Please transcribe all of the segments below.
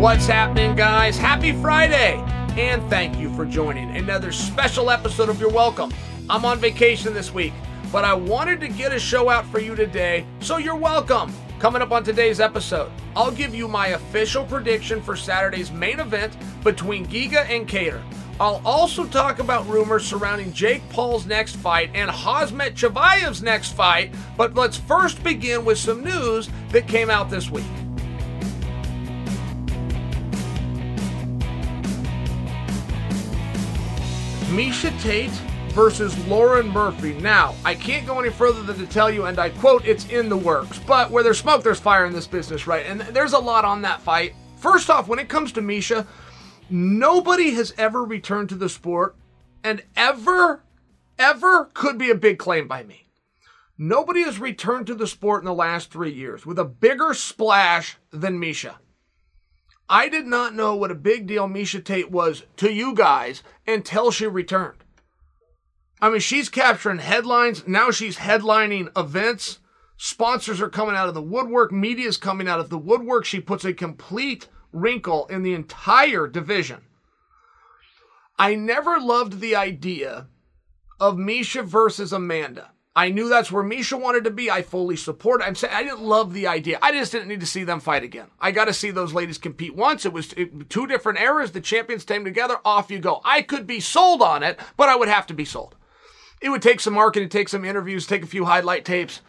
What's happening, guys? Happy Friday! And thank you for joining another special episode of You're Welcome. I'm on vacation this week, but I wanted to get a show out for you today, so you're welcome. Coming up on today's episode, I'll give you my official prediction for Saturday's main event between Giga and Kattar. I'll also talk about rumors surrounding Jake Paul's next fight and Khamzat Chimaev's next fight, but let's first begin with some news that came out this week. Miesha Tate versus Lauren Murphy. Now, I can't go any further than to tell you, and I quote, it's in the works. But where there's smoke, there's fire in this business, right? And there's a lot on that fight. First off, when it comes to Miesha, nobody has ever returned to the sport, and ever, ever could be a big claim by me. Nobody has returned to the sport in the last three years with a bigger splash than Miesha. I did not know what a big deal Miesha Tate was to you guys until she returned. I mean, she's capturing headlines. Now she's headlining events. Sponsors are coming out of the woodwork. Media's coming out of the woodwork. She puts a complete wrinkle in the entire division. I never loved the idea of Miesha versus Amanda. I knew that's where Miesha wanted to be. I fully support it. I'm saying I didn't love the idea. I just didn't need to see them fight again. I got to see those ladies compete once. It was two different eras. The champions came together. Off you go. I could be sold on it, but I would have to be sold. It would take some marketing, take some interviews, take a few highlight tapes,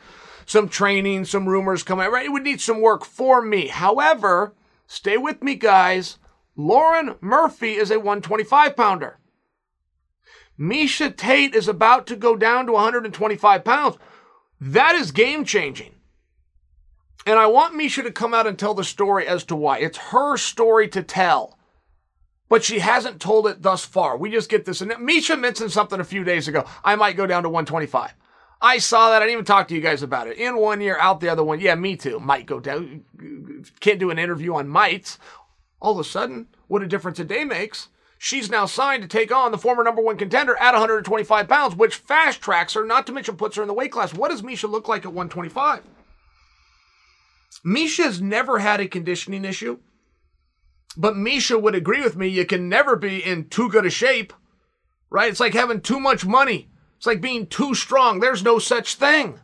some training, some rumors come out. Right? It would need some work for me. However, stay with me, guys. Lauren Murphy is a 125 pounder. Miesha Tate is about to go down to 125 pounds. That is game changing. And I want Miesha to come out and tell the story as to why. It's her story to tell. But she hasn't told it thus far. We just get this. And Miesha mentioned something a few days ago. I might go down to 125. I saw that. I didn't even talk to you guys about it. In one year, out the other one. Yeah, me too. Might go down. Can't do an interview on mites. All of a sudden, what a difference a day makes. She's now signed to take on the former number one contender at 125 pounds, which fast tracks her, not to mention puts her in the weight class. What does Miesha look like at 125? Miesha has never had a conditioning issue, but Miesha would agree with me you can never be in too good a shape, right? It's like having too much money. It's like being too strong. There's no such thing.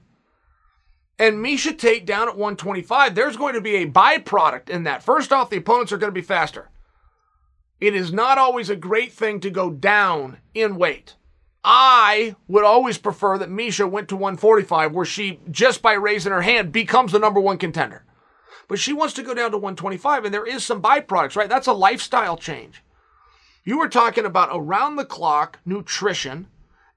And Miesha Tate down at 125, there's going to be a byproduct in that. First off, the opponents are going to be faster. It is not always a great thing to go down in weight. I would always prefer that Miesha went to 145, where she, just by raising her hand, becomes the number one contender. But she wants to go down to 125, and there is some byproducts, right? That's a lifestyle change. You were talking about around the clock nutrition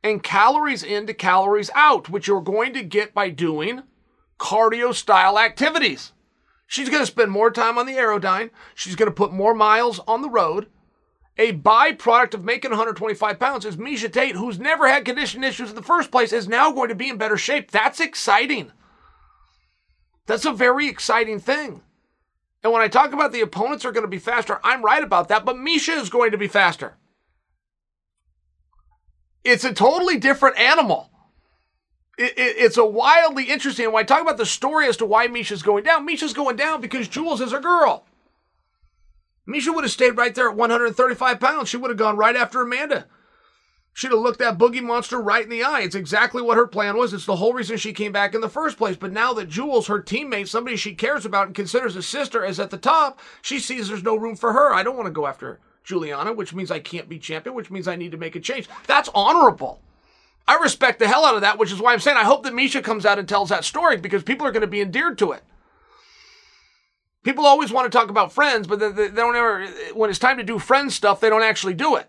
and calories in to calories out, which you're going to get by doing cardio style activities. She's going to spend more time on the Airdyne. She's going to put more miles on the road. A byproduct of making 125 pounds is Miesha Tate, who's never had condition issues in the first place, is now going to be in better shape. That's exciting. That's a very exciting thing. And when I talk about the opponents are going to be faster, I'm right about that, but Miesha is going to be faster. It's a totally different animal it, it, it's a wildly interesting. When I talk about the story as to why Miesha's going down, Miesha's going down because Jules is her girl. Miesha would have stayed right there at 135 pounds. She would have gone right after Amanda. She'd have looked that boogie monster right in the eye. It's exactly what her plan was. It's the whole reason she came back in the first place. But now that Jules, her teammate, somebody she cares about and considers a sister, is at the top, she sees there's no room for her. I don't want to go after Julianna, which means I can't be champion, which means I need to make a change. That's honorable. I respect the hell out of that, which is why I'm saying I hope that Miesha comes out and tells that story because people are going to be endeared to it. People always want to talk about friends, but they, don't ever, when it's time to do friend stuff, they don't actually do it.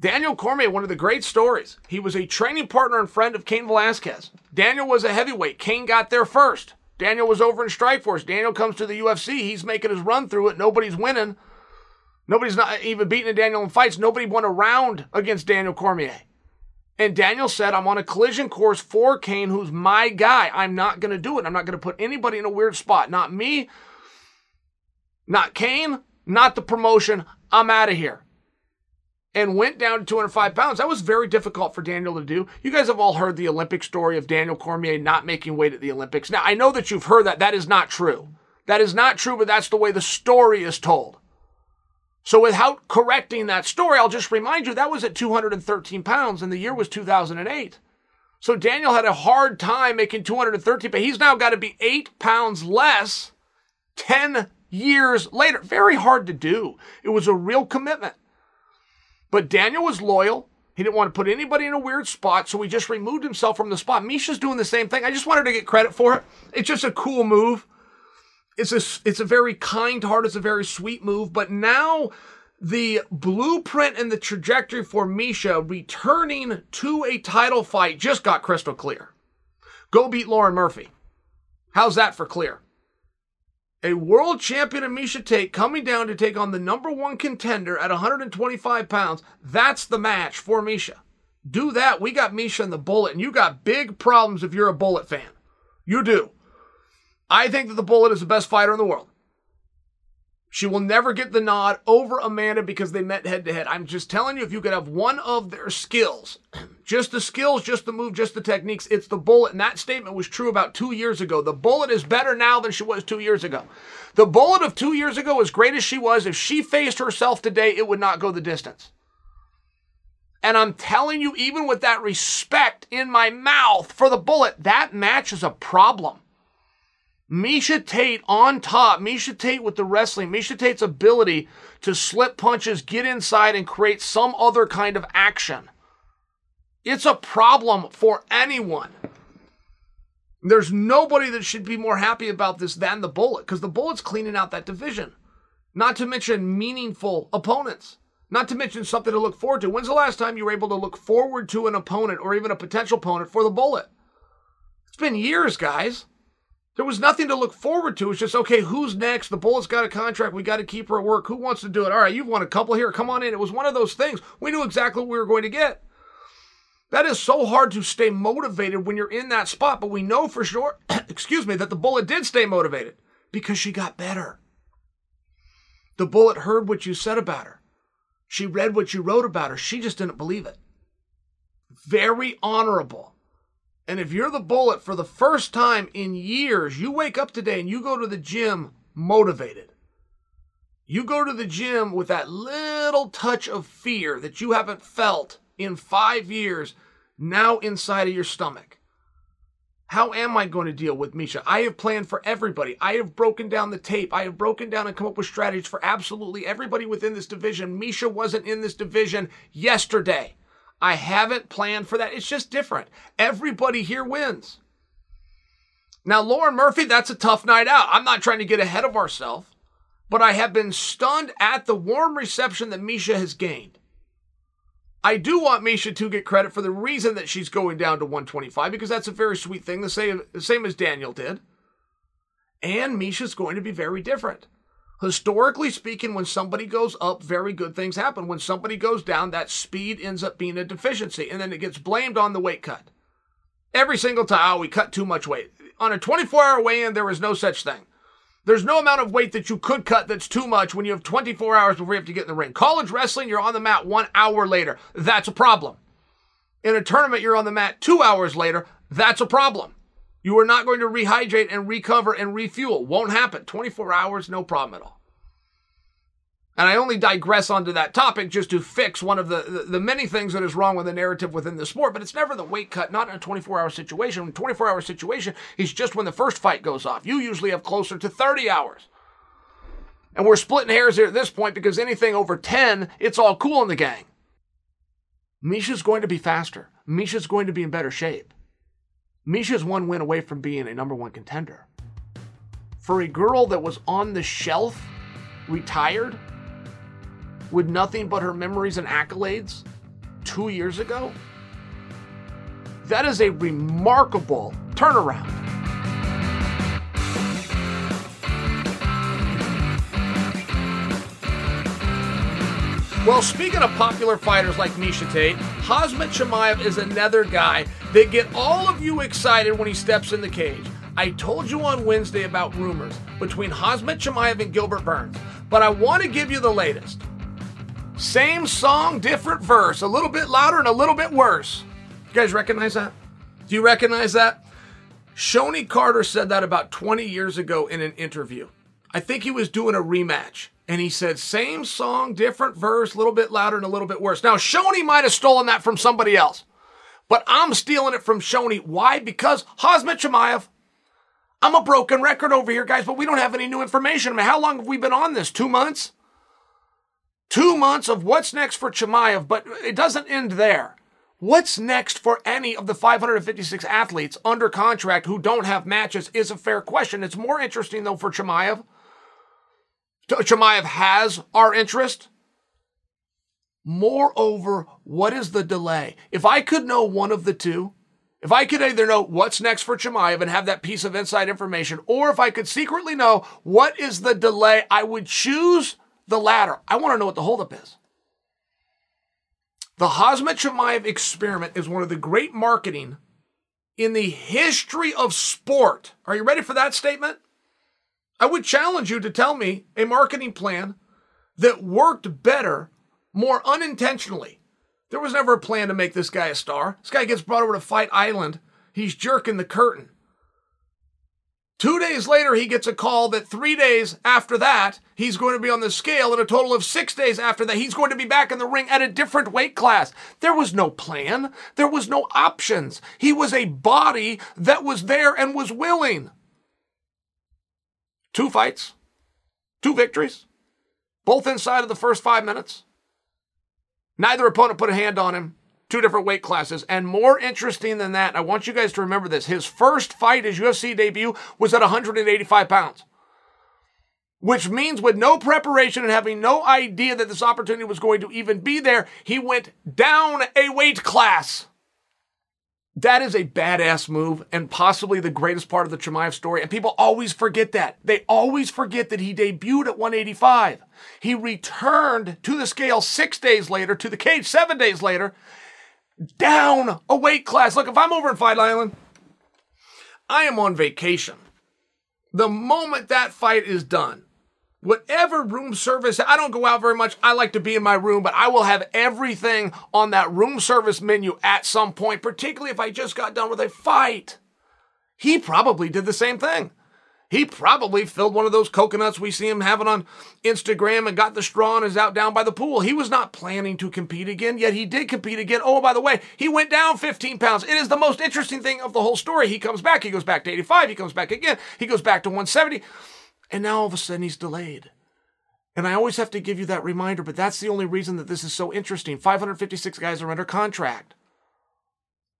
Daniel Cormier, one of the great stories. He was a training partner and friend of Cain Velasquez. Daniel was a heavyweight. Cain got there first. Daniel was over in Strikeforce. Daniel comes to the UFC. He's making his run through it. Nobody's winning. Nobody's not even beating Daniel in fights. Nobody won a round against Daniel Cormier. And Daniel said, I'm on a collision course for Cain, who's my guy. I'm not going to do it. I'm not going to put anybody in a weird spot. Not me, not Cain, not the promotion. I'm out of here. And went down to 205 pounds. That was very difficult for Daniel to do. You guys have all heard the Olympic story of Daniel Cormier not making weight at the Olympics. Now, I know that you've heard that. That is not true. That is not true, but that's the way the story is told. So without correcting that story, I'll just remind you that was at 213 pounds and the year was 2008. So Daniel had a hard time making 213, but he's now got to be eight pounds less 10 years later. Very hard to do. It was a real commitment. But Daniel was loyal. He didn't want to put anybody in a weird spot, so he just removed himself from the spot. Miesha's doing the same thing. I just wanted to get credit for it. It's just a cool move. It's a, it's a very kind heart. It's a very sweet move. But now the blueprint and the trajectory for Miesha returning to a title fight just got crystal clear. Go beat Lauren Murphy. How's that for clear? A world champion of Miesha Tate coming down to take on the number one contender at 125 pounds. That's the match for Miesha. Do that. We got Miesha in the bullet, and you got big problems if you're a bullet fan. You do. I think that the bullet is the best fighter in the world. She will never get the nod over Amanda because they met head to head. I'm just telling you, if you could have one of their skills, just the skills, just the move, just the techniques, it's the bullet. And that statement was true about two years ago. The bullet is better now than she was two years ago. The bullet of two years ago, as great as she was, if she faced herself today, it would not go the distance. And I'm telling you, even with that respect in my mouth for the bullet, that match is a problem. Miesha Tate on top. Miesha Tate with the wrestling. Miesha Tate's ability to slip punches, get inside, and create some other kind of action. It's a problem for anyone. There's nobody that should be more happy about this than the Bullet because the Bullet's cleaning out that division. Not to mention meaningful opponents. Not to mention something to look forward to. When's the last time you were able to look forward to an opponent or even a potential opponent for the Bullet? It's been years, guys. There was nothing to look forward to. It's just, okay, who's next? The Bullets got a contract. We got to keep her at work. Who wants to do it? All right, you've won a couple here. Come on in. It was one of those things. We knew exactly what we were going to get. That is so hard to stay motivated when you're in that spot, but we know for sure, excuse me, that the Bullet did stay motivated because she got better. The Bullet heard what you said about her. She read what you wrote about her. She just didn't believe it. Very honorable. And if you're the bullet for the first time in years, you wake up today and you go to the gym motivated. You go to the gym with that little touch of fear that you haven't felt in five years now inside of your stomach. How am I going to deal with Miesha? I have planned for everybody. I have broken down the tape. I have broken down and come up with strategies for absolutely everybody within this division. Miesha wasn't in this division yesterday. I haven't planned for that. It's just different. Everybody here wins. Now, Lauren Murphy, that's a tough night out. I'm not trying to get ahead of ourselves, but I have been stunned at the warm reception that Miesha has gained. I do want Miesha to get credit for the reason that she's going down to 125 because that's a very sweet thing, the same, same as Daniel did. And Miesha's going to be very different. Historically speaking, when somebody goes up, very good things happen. When somebody goes down, that speed ends up being a deficiency, and then it gets blamed on the weight cut. Every single time, oh, we cut too much weight. On a 24 hour weigh in, there is no such thing. There's no amount of weight that you could cut that's too much when you have 24 hours before you have to get in the ring. College wrestling, you're on the mat one hour later. That's a problem. In a tournament, you're on the mat two hours later. That's a problem. You are not going to rehydrate and recover and refuel. Won't happen. 24 hours, no problem at all. And I only digress onto that topic just to fix one of the, the, the, many things that is wrong with the narrative within the sport, but it's never the weight cut, not in a 24 hour situation. A 24 hour situation is just when the first fight goes off. You usually have closer to 30 hours. And we're splitting hairs here at this point because anything over 10, it's all cool in the gang. Miesha's going to be faster. Miesha's going to be in better shape. Miesha's one win away from being a number one contender. For a girl that was on the shelf, retired, with nothing but her memories and accolades two years ago, that is a remarkable turnaround. Well, speaking of popular fighters like Miesha Tate, Khamzat Chimaev is another guy that get all of you excited when he steps in the cage. I told you on Wednesday about rumors between Khamzat Chimaev and Gilbert Burns, but I want to give you the latest. Same song, different verse, a little bit louder and a little bit worse. You guys recognize that? Do you recognize that? Shonie Carter said that about 20 years ago in an interview. I think he was doing a rematch. And he said, same song, different verse, a little bit louder and a little bit worse. Now, Shonie might have stolen that from somebody else, but I'm stealing it from Shonie. Why? Because Khamzat Chimaev, I'm a broken record over here, guys, but we don't have any new information. I mean, how long have we been on this? Two months? Two months of what's next for Chimaev, but it doesn't end there. What's next for any of the 556 athletes under contract who don't have matches is a fair question. It's more interesting, though, for Chimaev Chimaev has our interest. Moreover, what is the delay? If I could know one of the two, if I could either know what's next for Chimaev and have that piece of inside information, or if I could secretly know what is the delay, I would choose the latter. I want to know what the holdup is. The Khamzat Chimaev experiment is one of the great marketing in the history of sport. Are you ready for that statement? I would challenge you to tell me a marketing plan that worked better more unintentionally. There was never a plan to make this guy a star. This guy gets brought over to Fight Island. He's jerking the curtain. Two days later, he gets a call that three days after that, he's going to be on the scale, and a total of six days after that, he's going to be back in the ring at a different weight class. There was no plan, there was no options. He was a body that was there and was willing. Two fights, two victories, both inside of the first five minutes. Neither opponent put a hand on him. Two different weight classes. And more interesting than that, I want you guys to remember this. His first fight, his UFC debut, was at 185 pounds. Which means, with no preparation and having no idea that this opportunity was going to even be there, he went down a weight class. That is a badass move and possibly the greatest part of the Chimaev story. And people always forget that. They always forget that he debuted at 185. He returned to the scale six days later, to the cage seven days later, down a weight class. Look, if I'm over in Fight Island, I am on vacation. The moment that fight is done, whatever room service, I don't go out very much. I like to be in my room, but I will have everything on that room service menu at some point, particularly if I just got done with a fight. He probably did the same thing. He probably filled one of those coconuts we see him having on Instagram and got the straw and is out down by the pool. He was not planning to compete again, yet he did compete again. Oh, by the way, he went down 15 pounds. It is the most interesting thing of the whole story. He comes back, he goes back to 85, he comes back again, he goes back to 170. And now all of a sudden he's delayed. And I always have to give you that reminder, but that's the only reason that this is so interesting. 556 guys are under contract.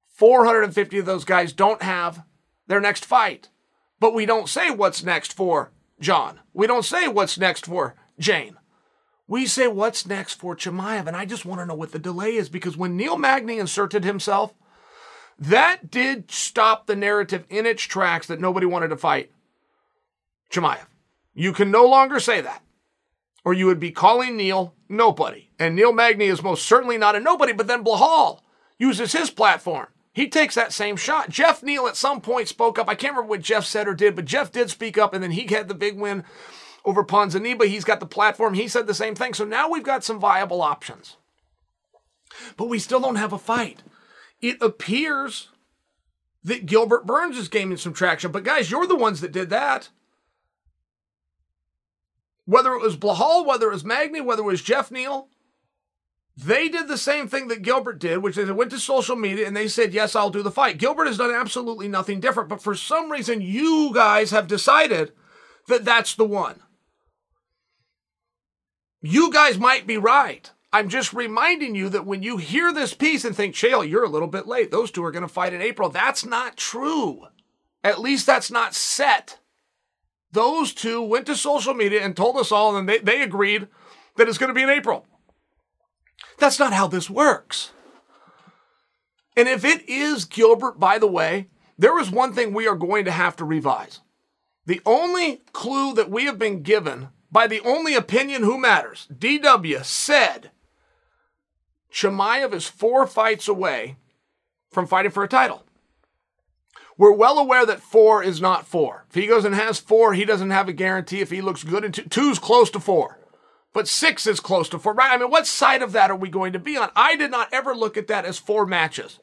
450 of those guys don't have their next fight. But we don't say what's next for John. We don't say what's next for Jane. We say what's next for Chimaev. And I just want to know what the delay is because when Neil Magny inserted himself, that did stop the narrative in its tracks that nobody wanted to fight Chimaev. You can no longer say that. Or you would be calling Neil nobody. And Neil Magny is most certainly not a nobody, but then Belal uses his platform. He takes that same shot. Geoff Neal at some point spoke up. I can't remember what Geoff said or did, but Geoff did speak up, and then he had the big win over Ponzinibbio. He's got the platform. He said the same thing. So now we've got some viable options. But we still don't have a fight. It appears that Gilbert Burns is gaining some traction. But guys, you're the ones that did that whether it was Belal, whether it was Magny, whether it was Geoff Neal, they did the same thing that Gilbert did, which is they went to social media and they said, Yes, I'll do the fight. Gilbert has done absolutely nothing different, but for some reason, you guys have decided that that's the one. You guys might be right. I'm just reminding you that when you hear this piece and think, Chael, you're a little bit late, those two are going to fight in April, that's not true. At least that's not set those two went to social media and told us all, and they, they agreed that it's going to be in April. That's not how this works. And if it is Gilbert, by the way, there is one thing we are going to have to revise. The only clue that we have been given by the only opinion who matters, DW, said Chimaev is four fights away from fighting for a title. We're well aware that four is not four. If he goes and has four, he doesn't have a guarantee. If he looks good in two, two's close to four. But six is close to four, right? I mean, what side of that are we going to be on? I did not ever look at that as four matches.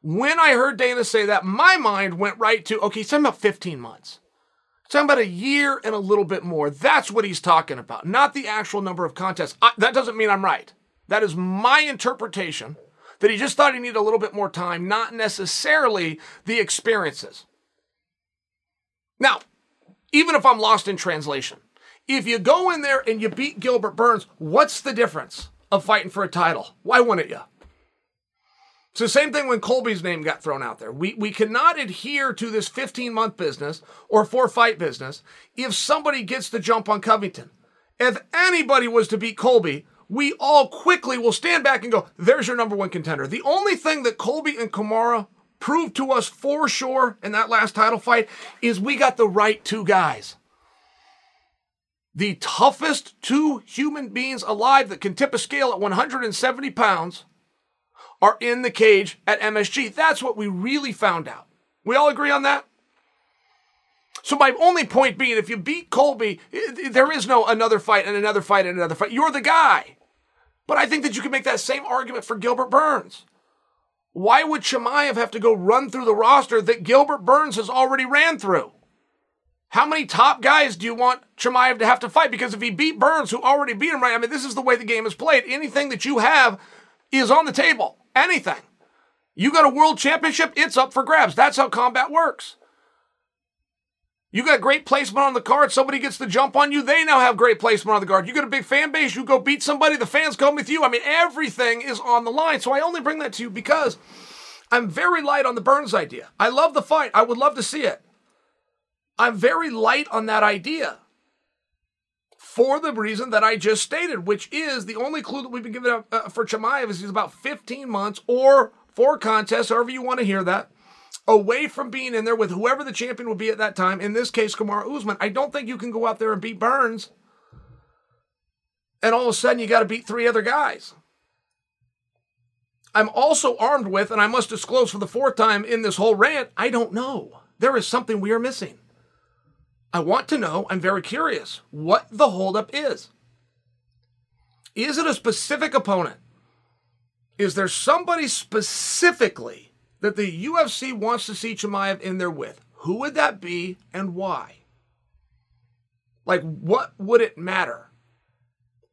When I heard Dana say that, my mind went right to, okay, he's talking about 15 months. talking about a year and a little bit more. That's what he's talking about, not the actual number of contests. I, that doesn't mean I'm right. That is my interpretation that he just thought he needed a little bit more time, not necessarily the experiences. Now, even if I'm lost in translation, if you go in there and you beat Gilbert Burns, what's the difference of fighting for a title? Why wouldn't you? It's the same thing when Colby's name got thrown out there. We, we cannot adhere to this 15 month business or four fight business if somebody gets the jump on Covington. If anybody was to beat Colby, we all quickly will stand back and go, there's your number one contender. The only thing that Colby and Kamaru proved to us for sure in that last title fight is we got the right two guys. The toughest two human beings alive that can tip a scale at 170 pounds are in the cage at MSG. That's what we really found out. We all agree on that? So my only point being, if you beat Colby, there is no another fight and another fight and another fight. You're the guy. But I think that you can make that same argument for Gilbert Burns. Why would Chimaev have to go run through the roster that Gilbert Burns has already ran through? How many top guys do you want Chimaev to have to fight? Because if he beat Burns, who already beat him, right? I mean, this is the way the game is played. Anything that you have is on the table anything. You got a world championship, it's up for grabs. That's how combat works. You got great placement on the card, somebody gets the jump on you, they now have great placement on the card. You got a big fan base, you go beat somebody, the fans come with you. I mean, everything is on the line. So I only bring that to you because I'm very light on the Burns idea. I love the fight, I would love to see it. I'm very light on that idea for the reason that I just stated, which is the only clue that we've been given uh, for Chimaev is he's about 15 months or four contests, however you want to hear that, away from being in there with whoever the champion would be at that time. In this case, Kamaru Usman. I don't think you can go out there and beat Burns, and all of a sudden you got to beat three other guys. I'm also armed with, and I must disclose for the fourth time in this whole rant, I don't know. There is something we are missing. I want to know, I'm very curious, what the holdup is. Is it a specific opponent? Is there somebody specifically that the UFC wants to see Chimaev in there with? Who would that be and why? Like, what would it matter?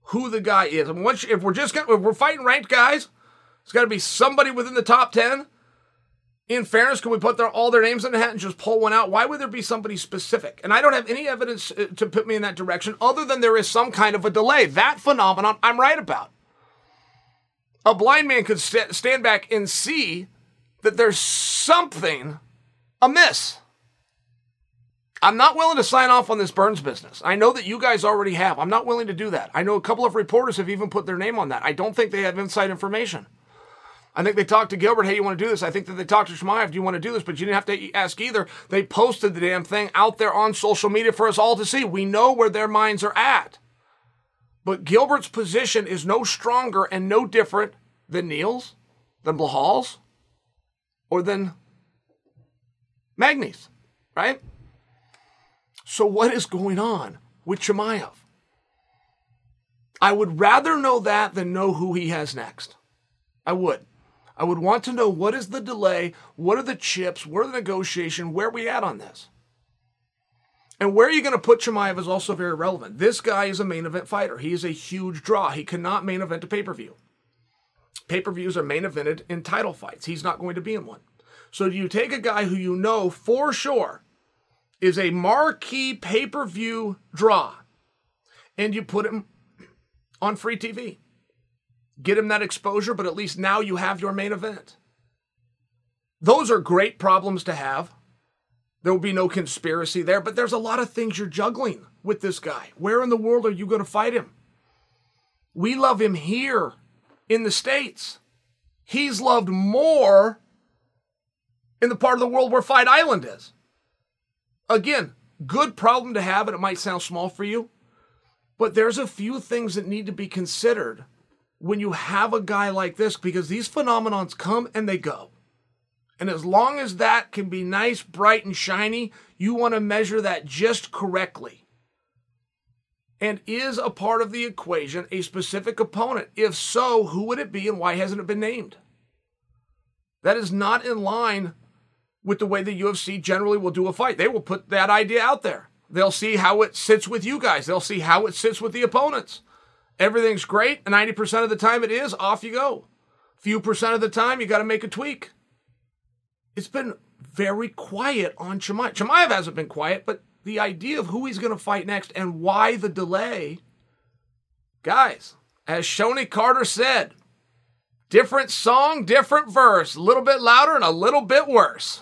Who the guy is? I mean, once, if we're just gonna, if we're fighting ranked guys, it's got to be somebody within the top ten in fairness, can we put their, all their names in a hat and just pull one out? Why would there be somebody specific? And I don't have any evidence uh, to put me in that direction other than there is some kind of a delay. That phenomenon I'm right about. A blind man could st- stand back and see that there's something amiss. I'm not willing to sign off on this Burns business. I know that you guys already have. I'm not willing to do that. I know a couple of reporters have even put their name on that. I don't think they have inside information. I think they talked to Gilbert, hey, you want to do this? I think that they talked to Chimaev, do you want to do this? But you didn't have to ask either. They posted the damn thing out there on social media for us all to see. We know where their minds are at. But Gilbert's position is no stronger and no different than Neal's, than Belal's, or than Magny's, right? So what is going on with Chimaev? I would rather know that than know who he has next. I would. I would want to know what is the delay, what are the chips, what are the negotiation, where are we at on this? And where are you going to put Chimaev is also very relevant. This guy is a main event fighter. He is a huge draw. He cannot main event a pay per view. Pay per views are main evented in title fights. He's not going to be in one. So you take a guy who you know for sure is a marquee pay per view draw and you put him on free TV? get him that exposure, but at least now you have your main event. Those are great problems to have. There will be no conspiracy there, but there's a lot of things you're juggling with this guy. Where in the world are you going to fight him? We love him here in the States. He's loved more in the part of the world where Fight Island is. Again, good problem to have, and it might sound small for you, but there's a few things that need to be considered when you have a guy like this because these phenomenons come and they go. And as long as that can be nice, bright, and shiny, you want to measure that just correctly. And is a part of the equation a specific opponent? If so, who would it be and why hasn't it been named? That is not in line with the way the UFC generally will do a fight. They will put that idea out there. They'll see how it sits with you guys. They'll see how it sits with the opponents. Everything's great. 90% of the time it is, off you go. Few percent of the time, you got to make a tweak. It's been very quiet on Chimaev. Chimaev hasn't been quiet, but the idea of who he's going to fight next and why the delay, guys, as Shonie Carter said, different song, different verse, a little bit louder and a little bit worse.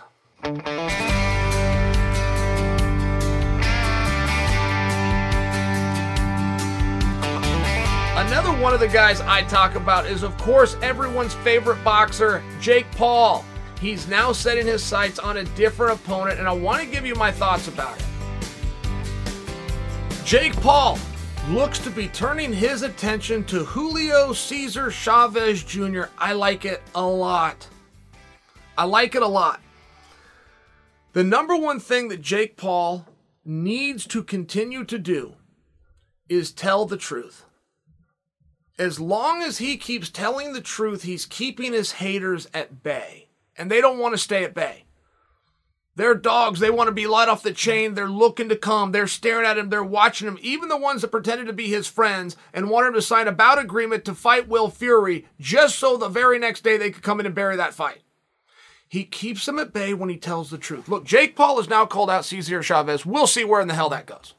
Another one of the guys I talk about is, of course, everyone's favorite boxer, Jake Paul. He's now setting his sights on a different opponent, and I want to give you my thoughts about it. Jake Paul looks to be turning his attention to Julio Cesar Chavez Jr. I like it a lot. I like it a lot. The number one thing that Jake Paul needs to continue to do is tell the truth. As long as he keeps telling the truth, he's keeping his haters at bay. And they don't want to stay at bay. They're dogs. They want to be let off the chain. They're looking to come. They're staring at him. They're watching him. Even the ones that pretended to be his friends and wanted him to sign a bout agreement to fight Will Fury just so the very next day they could come in and bury that fight. He keeps them at bay when he tells the truth. Look, Jake Paul has now called out Cesar Chavez. We'll see where in the hell that goes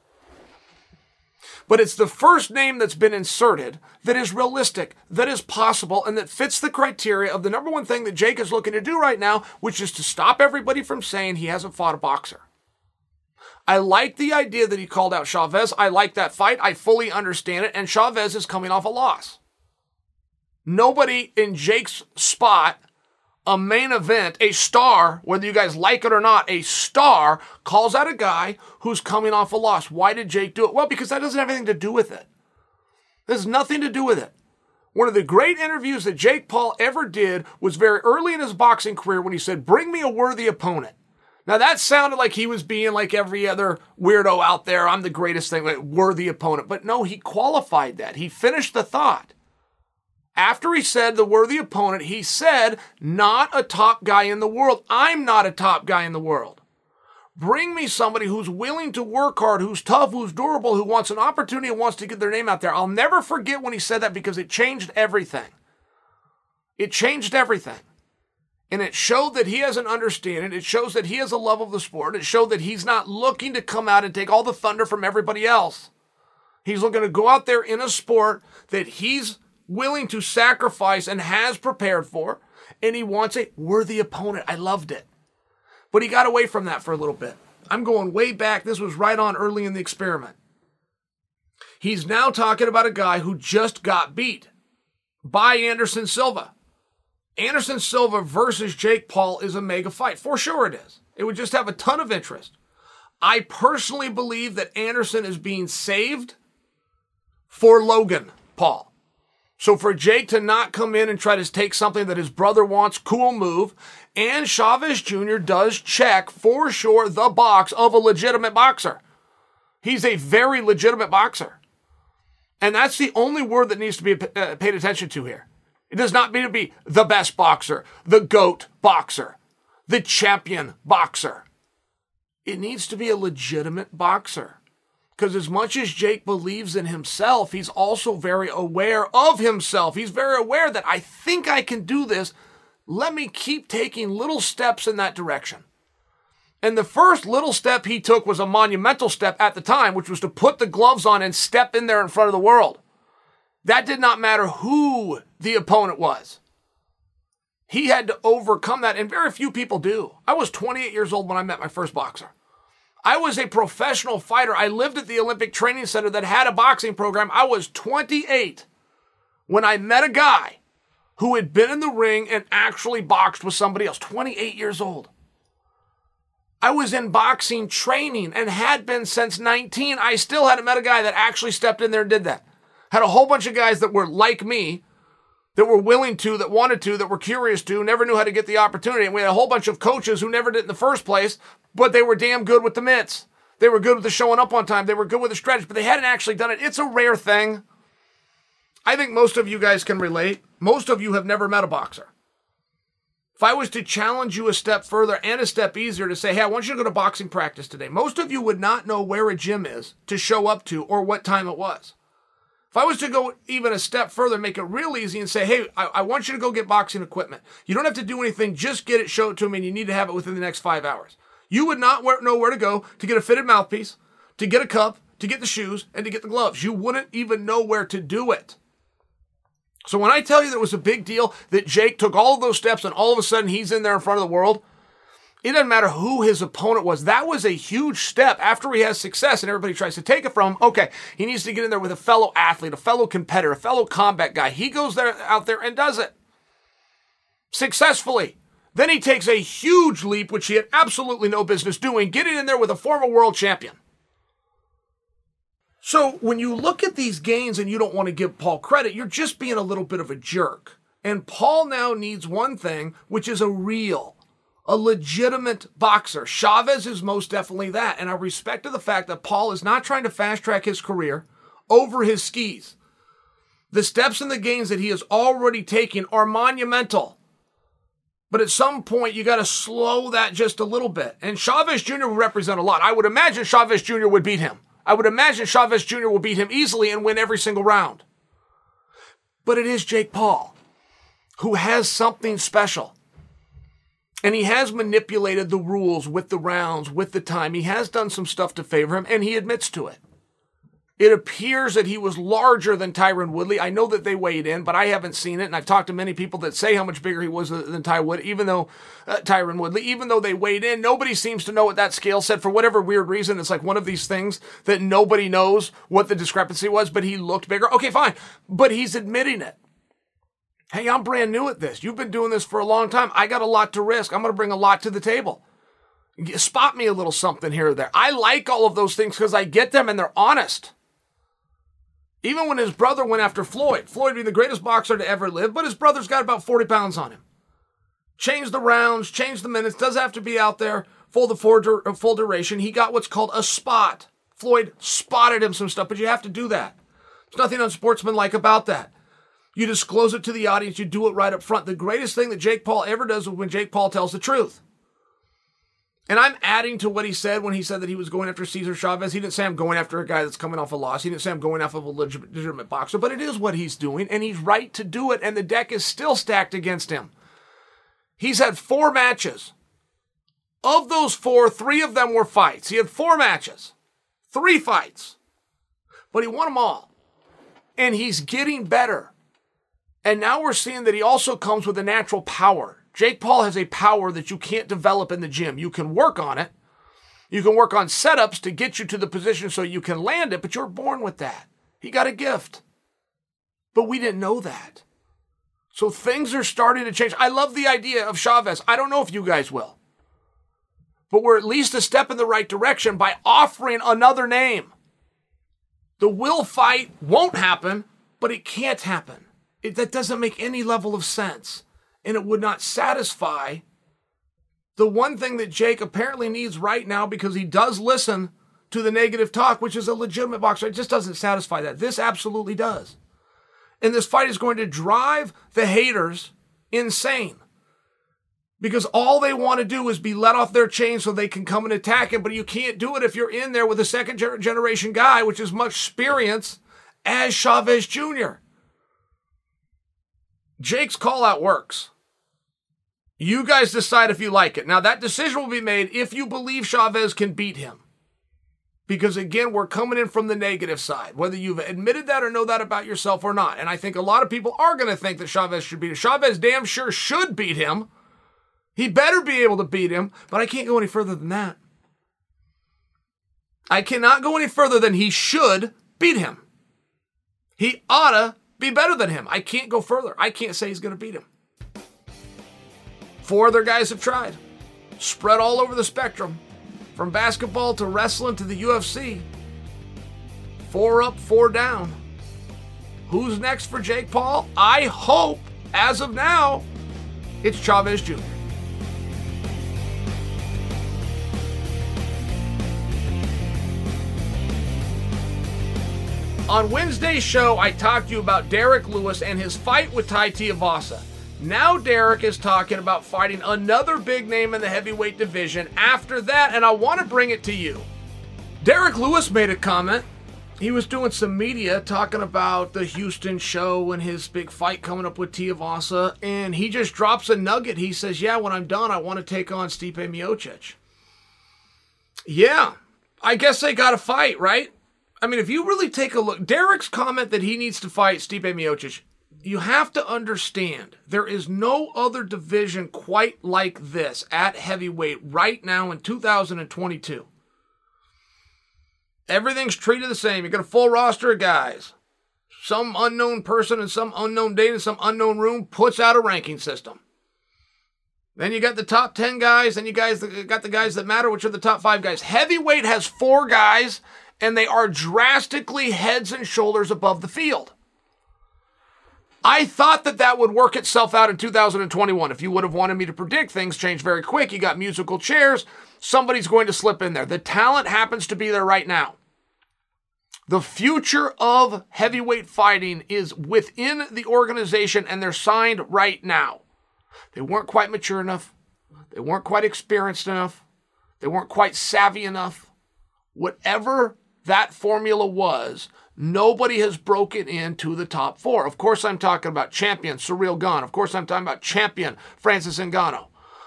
but it's the first name that's been inserted that is realistic, that is possible, and that fits the criteria of the number one thing that Jake is looking to do right now, which is to stop everybody from saying he hasn't fought a boxer. I like the idea that he called out Chavez. I like that fight. I fully understand it. And Chavez is coming off a loss. Nobody in Jake's spot a main event, a star, whether you guys like it or not, a star calls out a guy who's coming off a loss. Why did Jake do it? Well, because that doesn't have anything to do with it. There's nothing to do with it. One of the great interviews that Jake Paul ever did was very early in his boxing career when he said, Bring me a worthy opponent. Now that sounded like he was being like every other weirdo out there. I'm the greatest thing, like, worthy opponent. But no, he qualified that. He finished the thought. After he said the worthy opponent, he said, not a top guy in the world. I'm not a top guy in the world. Bring me somebody who's willing to work hard, who's tough, who's durable, who wants an opportunity and wants to get their name out there. I'll never forget when he said that because it changed everything. It changed everything. And it showed that he has an understanding. It shows that he has a love of the sport. It showed that he's not looking to come out and take all the thunder from everybody else. He's looking to go out there in a sport that he's willing to sacrifice and has prepared for, and he wants a worthy opponent. I loved it. But he got away from that for a little bit. I'm going way back. This was right on early in the experiment. He's now talking about a guy who just got beat by Anderson Silva. Anderson Silva versus Jake Paul is a mega fight. For sure it is. It would just have a ton of interest. I personally believe that Anderson is being saved for Logan Paul. So for Jake to not come in and try to take something that his brother wants, cool move. And Chavez Jr. does check for sure the box of a legitimate boxer. He's a very legitimate boxer. And that's the only word that needs to be uh, paid attention to here. It does not mean to be the best boxer, the GOAT boxer, the champion boxer. It needs to be a legitimate boxer. Because as much as Jake believes in himself, he's also very aware of himself. He's very aware that I think I can do this. Let me keep taking little steps in that direction. And the first little step he took was a monumental step at the time, which was to put the gloves on and step in there in front of the world. That did not matter who the opponent was. He had to overcome that, and very few people do. I was 28 years old when I met my first boxer. I was a professional fighter. I lived at the Olympic Training Center that had a boxing program. I was 28 when I met a guy who had been in the ring and actually boxed with somebody else, 28 years old. I was in boxing training and had been since 19. I still hadn't met a guy that actually stepped in there and did that. Had a whole bunch of guys that were like me, that were willing to, that wanted to, that were curious to, never knew how to get the opportunity. And we had a whole bunch of coaches who never did it in the first place, but they were damn good with the mitts. They were good with the showing up on time. They were good with the stretch, but they hadn't actually done it. It's a rare thing. I think most of you guys can relate. Most of you have never met a boxer. If I was to challenge you a step further and a step easier to say, hey, I want you to go to boxing practice today, most of you would not know where a gym is to show up to or what time it was. If I was to go even a step further, make it real easy and say, hey, I, I, want you to go get boxing equipment. You don't have to do anything, just get it, show it to me, and you need to have it within the next five hours. You would not know where to go to get a fitted mouthpiece, to get a cup, to get the shoes, and to get the gloves. You wouldn't even know where to do it. So when I tell you that it was a big deal that Jake took all of those steps and all of a sudden he's in there in front of the world, it doesn't matter who his opponent was. That was a huge step after he has success and everybody tries to take it from him. Okay, he needs to get in there with a fellow athlete, a fellow competitor, a fellow combat guy. He goes there out there and does it successfully. Then he takes a huge leap, which he had absolutely no business doing, getting in there with a former world champion. So when you look at these gains and you don't want to give Paul credit, you're just being a little bit of a jerk. And Paul now needs one thing, which is a real, a legitimate boxer. Chavez is most definitely that. And I respect to the fact that Paul is not trying to fast track his career over his skis. The steps and the gains that he has already taken are monumental. But at some point, you got to slow that just a little bit. And Chavez Jr. would represent a lot. I would imagine Chavez Jr. would beat him. I would imagine Chavez Jr. will beat him easily and win every single round. But it is Jake Paul who has something special. And he has manipulated the rules with the rounds, with the time. He has done some stuff to favor him, and he admits to it. It appears that he was larger than Tyron Woodley. I know that they weighed in, but I haven't seen it. And I've talked to many people that say how much bigger he was than Ty Wood, even though uh, Tyron Woodley, even though they weighed in. Nobody seems to know what that scale said for whatever weird reason. It's like one of these things that nobody knows what the discrepancy was, but he looked bigger. Okay, fine. But he's admitting it. Hey, I'm brand new at this. You've been doing this for a long time. I got a lot to risk. I'm going to bring a lot to the table. Spot me a little something here or there. I like all of those things because I get them and they're honest. Even when his brother went after Floyd, Floyd being the greatest boxer to ever live, but his brother's got about 40 pounds on him. Change the rounds, change the minutes, does have to be out there full the full, uh, full duration. He got what's called a spot. Floyd spotted him some stuff, but you have to do that. There's nothing unsportsmanlike about that. You disclose it to the audience. You do it right up front. The greatest thing that Jake Paul ever does is when Jake Paul tells the truth. And I'm adding to what he said when he said that he was going after Cesar Chavez. He didn't say I'm going after a guy that's coming off a loss. He didn't say I'm going after a legitimate boxer, but it is what he's doing, and he's right to do it, and the deck is still stacked against him. He's had four matches. Of those four, three of them were fights. He had four matches, three fights, but he won them all. And he's getting better. And now we're seeing that he also comes with a natural power. Jake Paul has a power that you can't develop in the gym. You can work on it. You can work on setups to get you to the position so you can land it, but you're born with that. He got a gift. But we didn't know that. So things are starting to change. I love the idea of Chavez. I don't know if you guys will. But we're at least a step in the right direction by offering another name. The will fight won't happen, but it can't happen. It, that doesn't make any level of sense. And it would not satisfy the one thing that Jake apparently needs right now because he does listen to the negative talk, which is a legitimate boxer. It just doesn't satisfy that. This absolutely does. And this fight is going to drive the haters insane because all they want to do is be let off their chain so they can come and attack him. But you can't do it if you're in there with a second generation guy, which is much experience as Chavez Jr. Jake's call out works. You guys decide if you like it. Now, that decision will be made if you believe Chavez can beat him. Because again, we're coming in from the negative side, whether you've admitted that or know that about yourself or not. And I think a lot of people are going to think that Chavez should beat him. Chavez damn sure should beat him. He better be able to beat him, but I can't go any further than that. I cannot go any further than he should beat him. He oughta be better than him. I can't go further. I can't say he's going to beat him. Four other guys have tried, spread all over the spectrum, from basketball to wrestling to the UFC. Four up, four down. Who's next for Jake Paul? I hope, as of now, it's Chavez Jr. On Wednesday's show, I talked to you about Derrick Lewis and his fight with Tai Tuivasa. Now Derrick is talking about fighting another big name in the heavyweight division after that, and I want to bring it to you. Derrick Lewis made a comment. He was doing some media talking about the Houston show and his big fight coming up with Tuivasa, and he just drops a nugget. He says, "Yeah, when I'm done, I want to take on Stipe Miocic." Yeah, I guess they got a fight, right? I mean, if you really take a look, Derrick's comment that he needs to fight Stipe Miocic, you have to understand there is no other division quite like this at heavyweight right now in 2022. Everything's treated the same. You got a full roster of guys. Some unknown person in some unknown date in some unknown room puts out a ranking system. Then you got the top 10 guys, and you guys got the guys that matter, which are the top five guys. Heavyweight has four guys, and they are drastically heads and shoulders above the field. I thought that that would work itself out in 2021. If you would have wanted me to predict, things change very quick. You got musical chairs. Somebody's going to slip in there. The talent happens to be there right now. The future of heavyweight fighting is within the organization and they're signed right now. They weren't quite mature enough. They weren't quite experienced enough. They weren't quite savvy enough. Whatever that formula was, nobody has broken into the top four. Of course, I'm talking about champion Ciryl Gane. Of course, I'm talking about champion Francis Ngannou.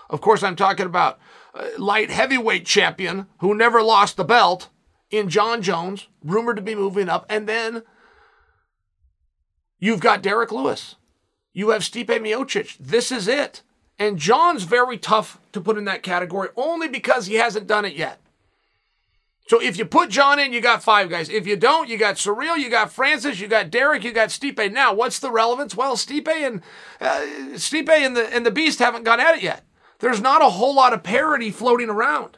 Of course, I'm talking about uh, light heavyweight champion who never lost the belt in Jon Jones, rumored to be moving up. And then you've got Derrick Lewis. You have Stipe Miocic. This is it. And Jon's very tough to put in that category only because he hasn't done it yet. So if you put Jon in, you got five guys. If you don't, you got Ciryl, you got Francis, you got Derrick, you got Stipe. Now, what's the relevance? Well, Stipe and uh, Stipe and the and the Beast haven't gone at it yet. There's not a whole lot of parity floating around.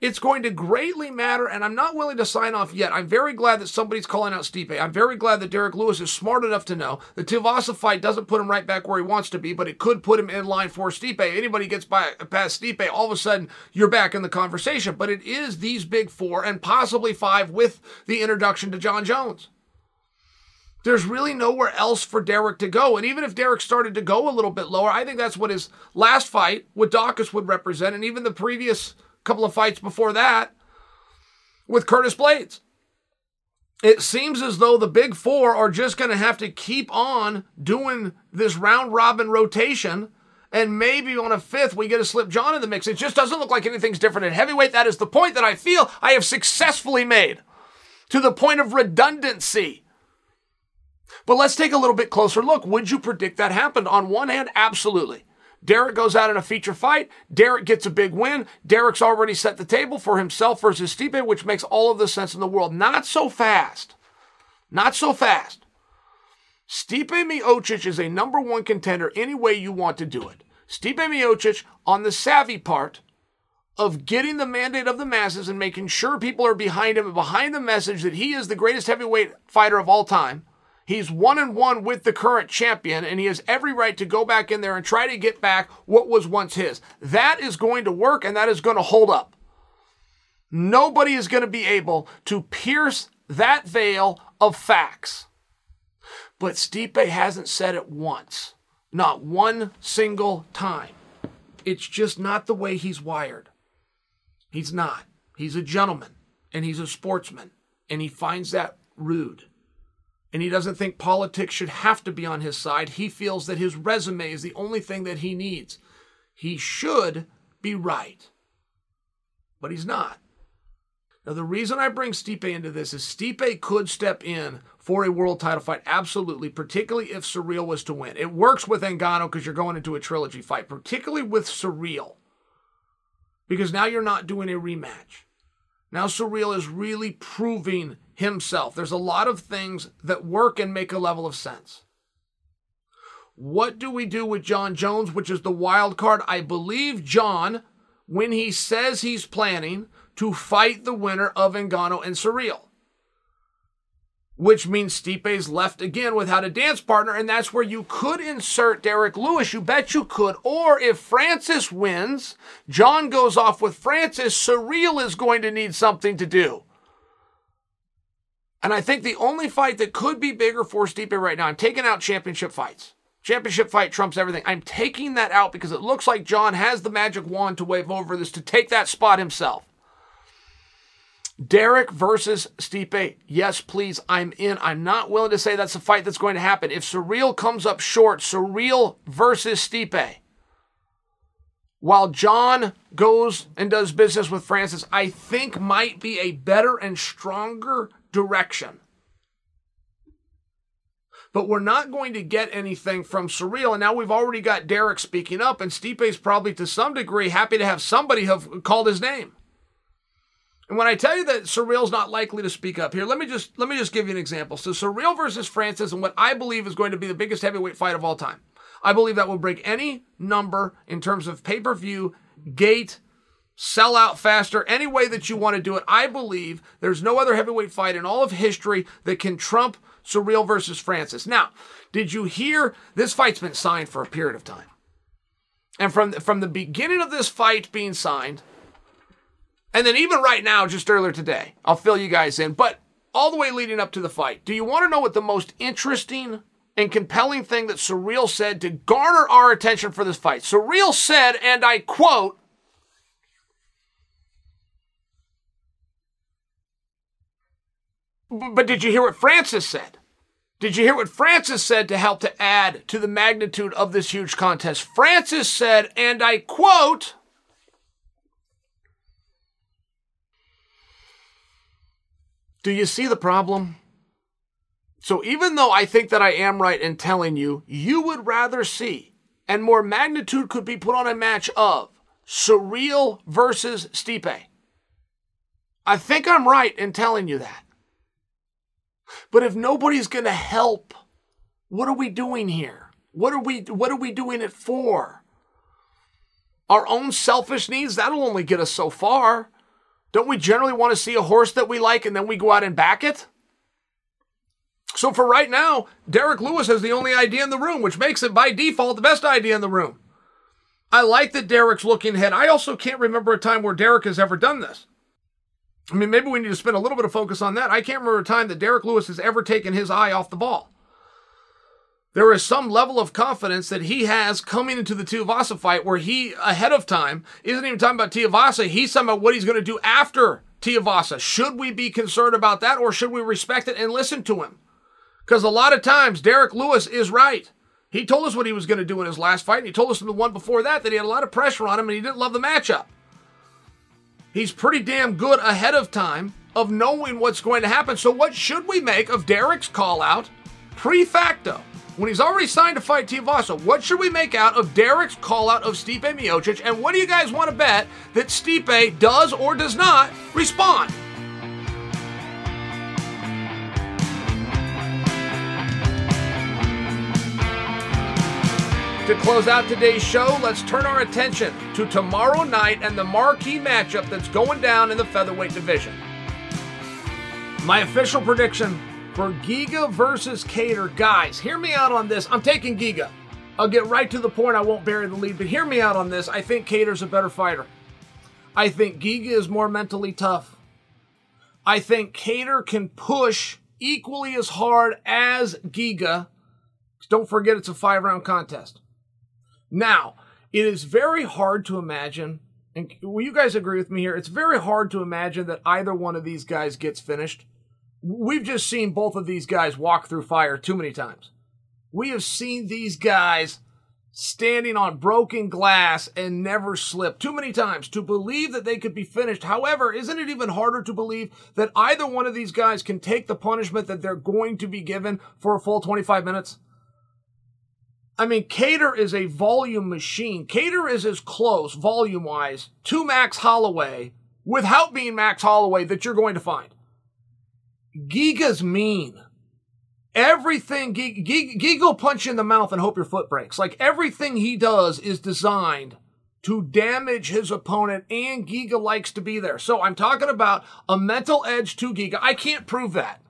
It's going to greatly matter, and I'm not willing to sign off yet. I'm very glad that somebody's calling out Stipe. I'm very glad that Derrick Lewis is smart enough to know the Tuivasa fight doesn't put him right back where he wants to be, but it could put him in line for Stipe. Anybody gets by past Stipe, all of a sudden you're back in the conversation. But it is these big four and possibly five with the introduction to Jon Jones. There's really nowhere else for Derrick to go. And even if Derrick started to go a little bit lower, I think that's what his last fight with Daukaus would represent, and even the previous couple of fights before that with Curtis Blaydes. It seems as though the big four are just going to have to keep on doing this round robin rotation. And maybe on a fifth, we get a slip Jon in the mix. It just doesn't look like anything's different in heavyweight. That is the point that I feel I have successfully made to the point of redundancy. But let's take a little bit closer look. Would you predict that happened? On one hand, absolutely. Derrick goes out in a feature fight. Derrick gets a big win. Derrick's already set the table for himself versus Stipe, which makes all of the sense in the world. Not so fast. Not so fast. Stipe Miocic is a number one contender any way you want to do it. Stipe Miocic on the savvy part of getting the mandate of the masses and making sure people are behind him and behind the message that he is the greatest heavyweight fighter of all time He's one and one with the current champion, and he has every right to go back in there and try to get back what was once his. That is going to work and that is going to hold up. Nobody is going to be able to pierce that veil of facts. But Stipe hasn't said it once, not one single time. It's just not the way he's wired. He's not. He's a gentleman and he's a sportsman, and he finds that rude and he doesn't think politics should have to be on his side. He feels that his resume is the only thing that he needs. He should be right, but he's not. Now, the reason I bring Stipe into this is Stipe could step in for a world title fight, absolutely, particularly if Ciryl was to win. It works with Ngannou because you're going into a trilogy fight, particularly with Ciryl, because now you're not doing a rematch. Now Ciryl is really proving himself. There's a lot of things that work and make a level of sense. What do we do with Jon Jones, which is the wild card? I believe Jon, when he says he's planning to fight the winner of Ngannou and Ciryl, which means Stipe's left again without a dance partner, and that's where you could insert Derrick Lewis. You bet you could. Or if Francis wins, Jon goes off with Francis, Ciryl is going to need something to do. And I think the only fight that could be bigger for Stipe right now, I'm taking out championship fights. Championship fight trumps everything. I'm taking that out because it looks like Jon has the magic wand to wave over this to take that spot himself. Derrick versus Stipe. Yes, please. I'm in. I'm not willing to say that's a fight that's going to happen. If Ciryl comes up short, Ciryl versus Stipe. While Jon goes and does business with Francis, I think might be a better and stronger direction. But we're not going to get anything from Ciryl. And now we've already got Derrick speaking up, and Stipe's probably to some degree happy to have somebody have called his name. And when I tell you that Ciryl's not likely to speak up here, let me just let me just give you an example. So Ciryl versus Francis, and what I believe is going to be the biggest heavyweight fight of all time. I believe that will break any number in terms of pay-per-view, gate, sell out faster, any way that you want to do it. I believe there's no other heavyweight fight in all of history that can trump Ciryl versus Francis. Now, did you hear this fight's been signed for a period of time? And from from the beginning of this fight being signed, and then even right now, just earlier today, I'll fill you guys in, but all the way leading up to the fight, do you want to know what the most interesting and compelling thing that Ciryl said to garner our attention for this fight? Ciryl said, and I quote, But did you hear what Francis said? Did you hear what Francis said to help to add to the magnitude of this huge contest? Francis said, and I quote, Do you see the problem? So even though I think that I am right in telling you, you would rather see, and more magnitude could be put on a match of Ciryl versus Stipe. I think I'm right in telling you that. But if nobody's going to help, what are we doing here? What are we what are we doing it for? Our own selfish needs, that'll only get us so far. Don't we generally want to see a horse that we like and then we go out and back it? So for right now, Derrick Lewis has the only idea in the room, which makes it by default the best idea in the room. I like that Derrick's looking ahead. I also can't remember a time where Derrick has ever done this. I mean, maybe we need to spend a little bit of focus on that. I can't remember a time that Derrick Lewis has ever taken his eye off the ball. There is some level of confidence that he has coming into the Tuivasa fight where he, ahead of time, isn't even talking about Tuivasa. He's talking about what he's going to do after Tuivasa. Should we be concerned about that or should we respect it and listen to him? Because a lot of times, Derrick Lewis is right. He told us what he was going to do in his last fight, and he told us in the one before that that he had a lot of pressure on him and he didn't love the matchup. He's pretty damn good ahead of time of knowing what's going to happen. So, what should we make of Derrick's call out pre facto? When he's already signed to fight Tuivasa, what should we make out of Derrick's call out of Stipe Miocic? And what do you guys want to bet that Stipe does or does not respond? To close out today's show, let's turn our attention to tomorrow night and the marquee matchup that's going down in the featherweight division. My official prediction for Giga versus Kattar. Guys, hear me out on this. I'm taking Giga. I'll get right to the point. I won't bury the lead, but hear me out on this. I think Kattar's a better fighter. I think Giga is more mentally tough. I think Kattar can push equally as hard as Giga. Don't forget it's a five round contest. Now, it is very hard to imagine, and will you guys agree with me here? It's very hard to imagine that either one of these guys gets finished. We've just seen both of these guys walk through fire too many times. We have seen these guys standing on broken glass and never slip too many times to believe that they could be finished. However, isn't it even harder to believe that either one of these guys can take the punishment that they're going to be given for a full 25 minutes? I mean, Kattar is a volume machine. Kattar is as close, volume wise, to Max Holloway without being Max Holloway that you're going to find. Giga's mean. Everything, Giga will punch you in the mouth and hope your foot breaks. Like everything he does is designed to damage his opponent, and Giga likes to be there. So I'm talking about a mental edge to Giga. I can't prove that.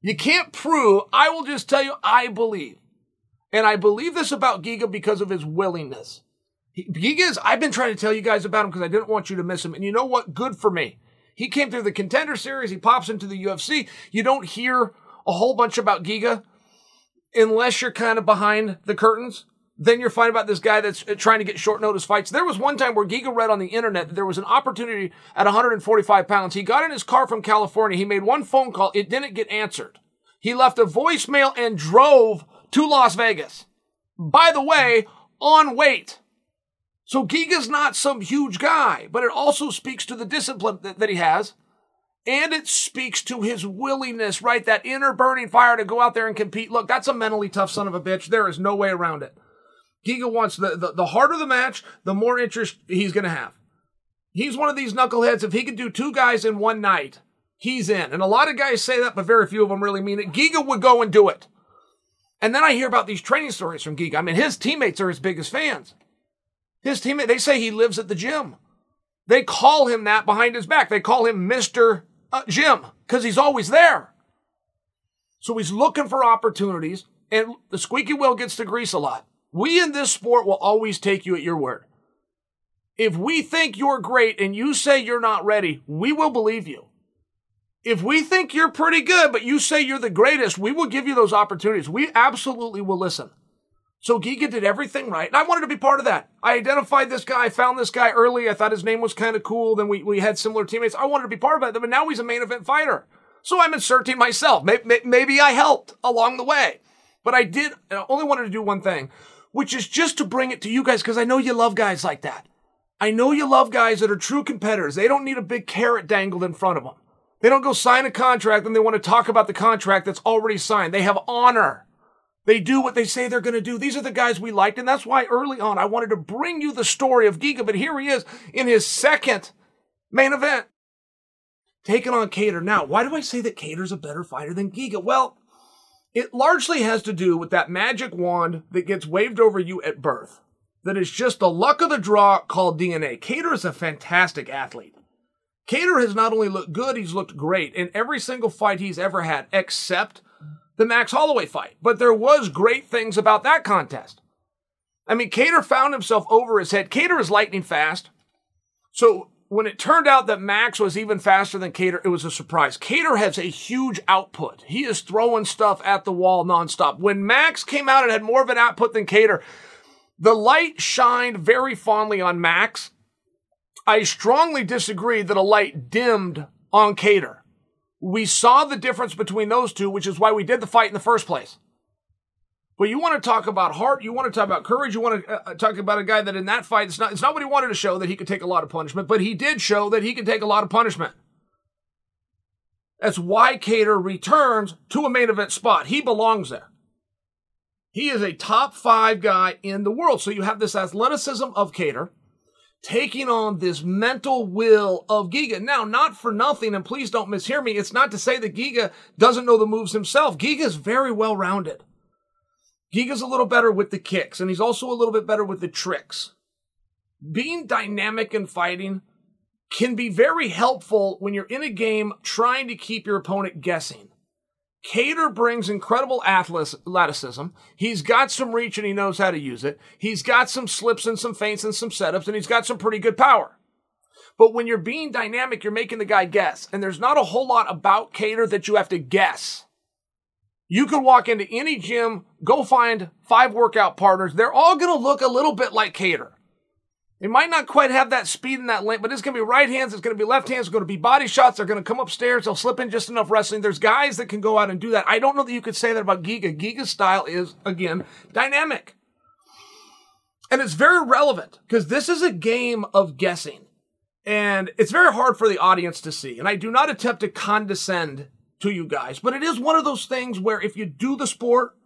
You can't prove, I will just tell you, I believe. And I believe this about Giga because of his willingness. He, Giga is, I've been trying to tell you guys about him because I didn't want you to miss him. And you know what? Good for me. He came through the contender series. He pops into the UFC. You don't hear a whole bunch about Giga. unless you're kind of behind the curtains. Then you're fighting about this guy that's uh, trying to get short notice fights. There was one time where Giga read on the internet that there was an opportunity at 145 pounds. He got in his car from California. He made one phone call. It didn't get answered. He left a voicemail and drove to Las Vegas. By the way, on weight. So Giga's not some huge guy, but it also speaks to the discipline that, that he has. And it speaks to his willingness, right? That inner burning fire to go out there and compete. Look, that's a mentally tough son of a bitch. There is no way around it. Giga wants the, the, the harder the match, the more interest he's going to have. He's one of these knuckleheads. If he could do two guys in one night, he's in. And a lot of guys say that, but very few of them really mean it. Giga would go and do it. And then I hear about these training stories from Geek. I mean, his teammates are his biggest fans. His teammate, they say he lives at the gym. They call him that behind his back. They call him Mr. Uh, Jim because he's always there. So he's looking for opportunities, and the squeaky wheel gets the grease a lot. We in this sport will always take you at your word. If we think you're great and you say you're not ready, we will believe you. If we think you're pretty good, but you say you're the greatest, we will give you those opportunities. We absolutely will listen. So Giga did everything right. And I wanted to be part of that. I identified this guy, found this guy early. I thought his name was kind of cool. Then we, we had similar teammates. I wanted to be part of it. But now he's a main event fighter. So I'm inserting myself. Maybe, maybe I helped along the way. But I did, I only wanted to do one thing, which is just to bring it to you guys because I know you love guys like that. I know you love guys that are true competitors. They don't need a big carrot dangled in front of them. They don't go sign a contract and they want to talk about the contract that's already signed. They have honor. They do what they say they're going to do. These are the guys we liked. And that's why early on I wanted to bring you the story of Giga. But here he is in his second main event, taking on Kattar. Now, why do I say that Kattar's a better fighter than Giga? Well, it largely has to do with that magic wand that gets waved over you at birth. That is just the luck of the draw called DNA. Kattar is a fantastic athlete. Kattar has not only looked good, he's looked great in every single fight he's ever had, except the Max Holloway fight. But there was great things about that contest. I mean, Kattar found himself over his head. Kattar is lightning fast. So when it turned out that Max was even faster than Kattar, it was a surprise. Kattar has a huge output. He is throwing stuff at the wall nonstop. When Max came out and had more of an output than Kattar, the light shined very fondly on Max. I strongly disagree that a light dimmed on Kattar. We saw the difference between those two, which is why we did the fight in the first place. But you want to talk about heart, you want to talk about courage, you want to uh, uh, talk about a guy that in that fight, it's not, it's not what he wanted to show that he could take a lot of punishment, but he did show that he can take a lot of punishment. That's why Kattar returns to a main event spot. He belongs there. He is a top five guy in the world. So you have this athleticism of Kattar taking on this mental will of Giga. Now, not for nothing, and please don't mishear me, it's not to say that Giga doesn't know the moves himself. Giga is very well rounded. Giga's a little better with the kicks, and he's also a little bit better with the tricks. Being dynamic in fighting can be very helpful when you're in a game trying to keep your opponent guessing. Kattar brings incredible athleticism. He's got some reach and he knows how to use it. He's got some slips and some feints and some setups and he's got some pretty good power. But when you're being dynamic, you're making the guy guess. And there's not a whole lot about Kattar that you have to guess. You could walk into any gym, go find five workout partners. They're all going to look a little bit like Kattar. It might not quite have that speed and that length, but it's going to be right hands, it's going to be left hands, it's going to be body shots. They're going to come upstairs, they'll slip in just enough wrestling. There's guys that can go out and do that. I don't know that you could say that about Giga. Giga's style is, again, dynamic. And it's very relevant because this is a game of guessing. And it's very hard for the audience to see. And I do not attempt to condescend to you guys, but it is one of those things where if you do the sport,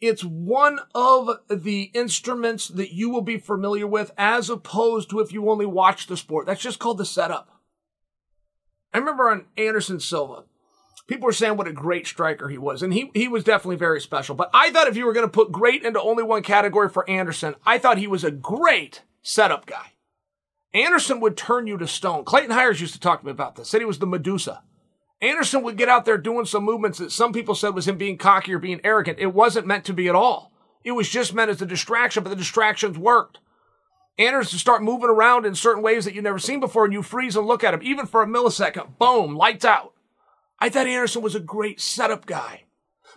it's one of the instruments that you will be familiar with as opposed to if you only watch the sport. That's just called the setup. I remember on Anderson Silva, people were saying what a great striker he was, and he, he was definitely very special. But I thought if you were going to put great into only one category for Anderson, I thought he was a great setup guy. Anderson would turn you to stone. Clayton Hires used to talk to me about this, said he was the Medusa. Anderson would get out there doing some movements that some people said was him being cocky or being arrogant. It wasn't meant to be at all. It was just meant as a distraction, but the distractions worked. Anderson start moving around in certain ways that you've never seen before, and you freeze and look at him, even for a millisecond. Boom, lights out. I thought Anderson was a great setup guy.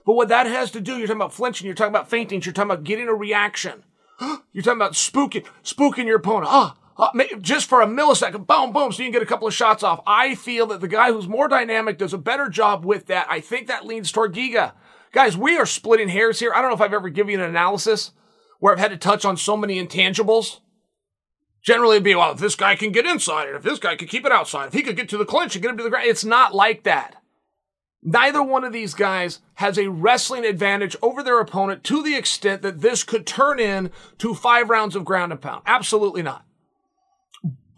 But what that has to do, you're talking about flinching, you're talking about fainting, you're talking about getting a reaction. You're talking about spooking, spooking your opponent. Ah, ah, Uh, just for a millisecond, boom, boom, so you can get a couple of shots off. I feel that the guy who's more dynamic does a better job with that. I think that leans toward Giga. Guys, we are splitting hairs here. I don't know if I've ever given you an analysis where I've had to touch on so many intangibles. Generally, it'd be, well, if this guy can get inside it, if this guy could keep it outside, if he could get to the clinch and get him to the ground. It's not like that. Neither one of these guys has a wrestling advantage over their opponent to the extent that this could turn in to five rounds of ground and pound. Absolutely not.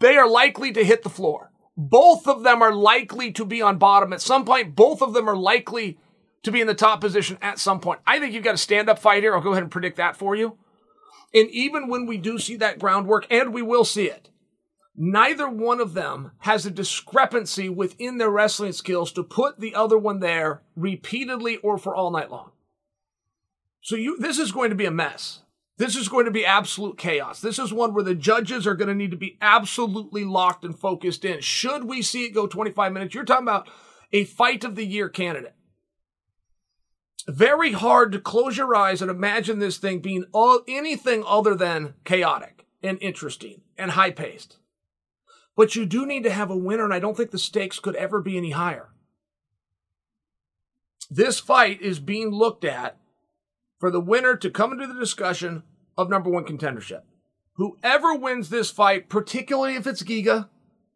They are likely to hit the floor. Both of them are likely to be on bottom at some point. Both of them are likely to be in the top position at some point. I think you've got a stand up fight here. I'll go ahead and predict that for you. And even when we do see that groundwork, and we will see it, neither one of them has a discrepancy within their wrestling skills to put the other one there repeatedly or for all night long. So you, this is going to be a mess. This is going to be absolute chaos. This is one where the judges are going to need to be absolutely locked and focused in. Should we see it go 25 minutes? You're talking about a fight of the year candidate. Very hard to close your eyes and imagine this thing being all, anything other than chaotic and interesting and high paced. But you do need to have a winner, and I don't think the stakes could ever be any higher. This fight is being looked at for the winner to come into the discussion of number one contendership. Whoever wins this fight, particularly if it's Giga,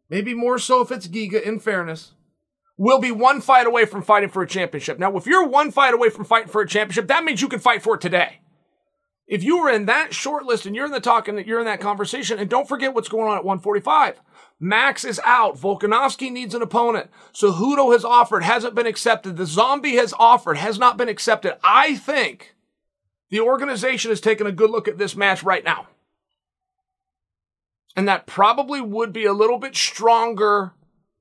maybe more so if it's Giga, in fairness, will be one fight away from fighting for a championship. Now, if you're one fight away from fighting for a championship, that means you can fight for it today. If you were in that short list and you're in the talk and you're in that conversation, and don't forget what's going on at 145. Max is out. Volkanovski needs an opponent. Cejudo has offered, hasn't been accepted. The zombie has offered, has not been accepted. I think the organization has taken a good look at this match right now. And that probably would be a little bit stronger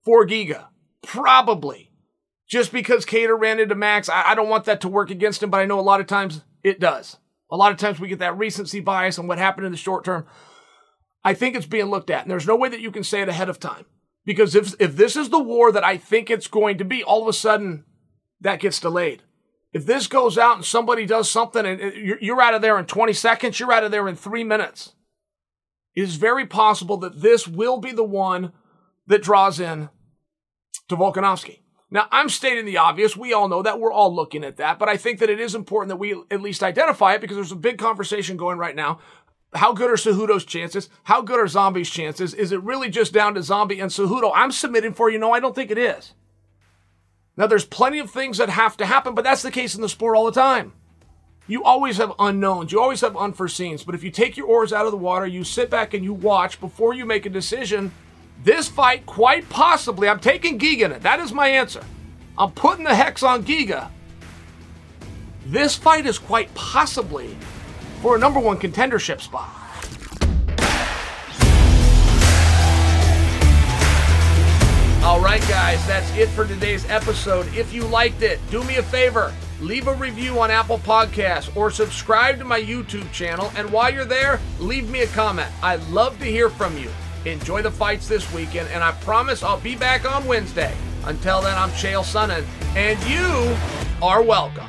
for Giga. Probably. Just because Kattar ran into Max, I, I don't want that to work against him, but I know a lot of times it does. A lot of times we get that recency bias on what happened in the short term. I think it's being looked at, and there's no way that you can say it ahead of time. Because if if this is the war that I think it's going to be, all of a sudden that gets delayed. If this goes out and somebody does something and you're out of there in 20 seconds, you're out of there in three minutes. It is very possible that this will be the one that draws in to Volkanovski. Now, I'm stating the obvious. We all know that. We're all looking at that. But I think that it is important that we at least identify it because there's a big conversation going right now how good are Cejudo's chances? How good are Zombie's chances? Is it really just down to Zombie and Cejudo? I'm submitting for you. No, I don't think it is. Now, there's plenty of things that have to happen, but that's the case in the sport all the time. You always have unknowns, you always have unforeseens. But if you take your oars out of the water, you sit back and you watch before you make a decision, this fight, quite possibly, I'm taking Giga in it. That is my answer. I'm putting the hex on Giga. This fight is quite possibly for a number one contendership spot. All right, guys, that's it for today's episode. If you liked it, do me a favor leave a review on Apple Podcasts or subscribe to my YouTube channel. And while you're there, leave me a comment. I'd love to hear from you. Enjoy the fights this weekend, and I promise I'll be back on Wednesday. Until then, I'm Chael Sonnen, and you are welcome.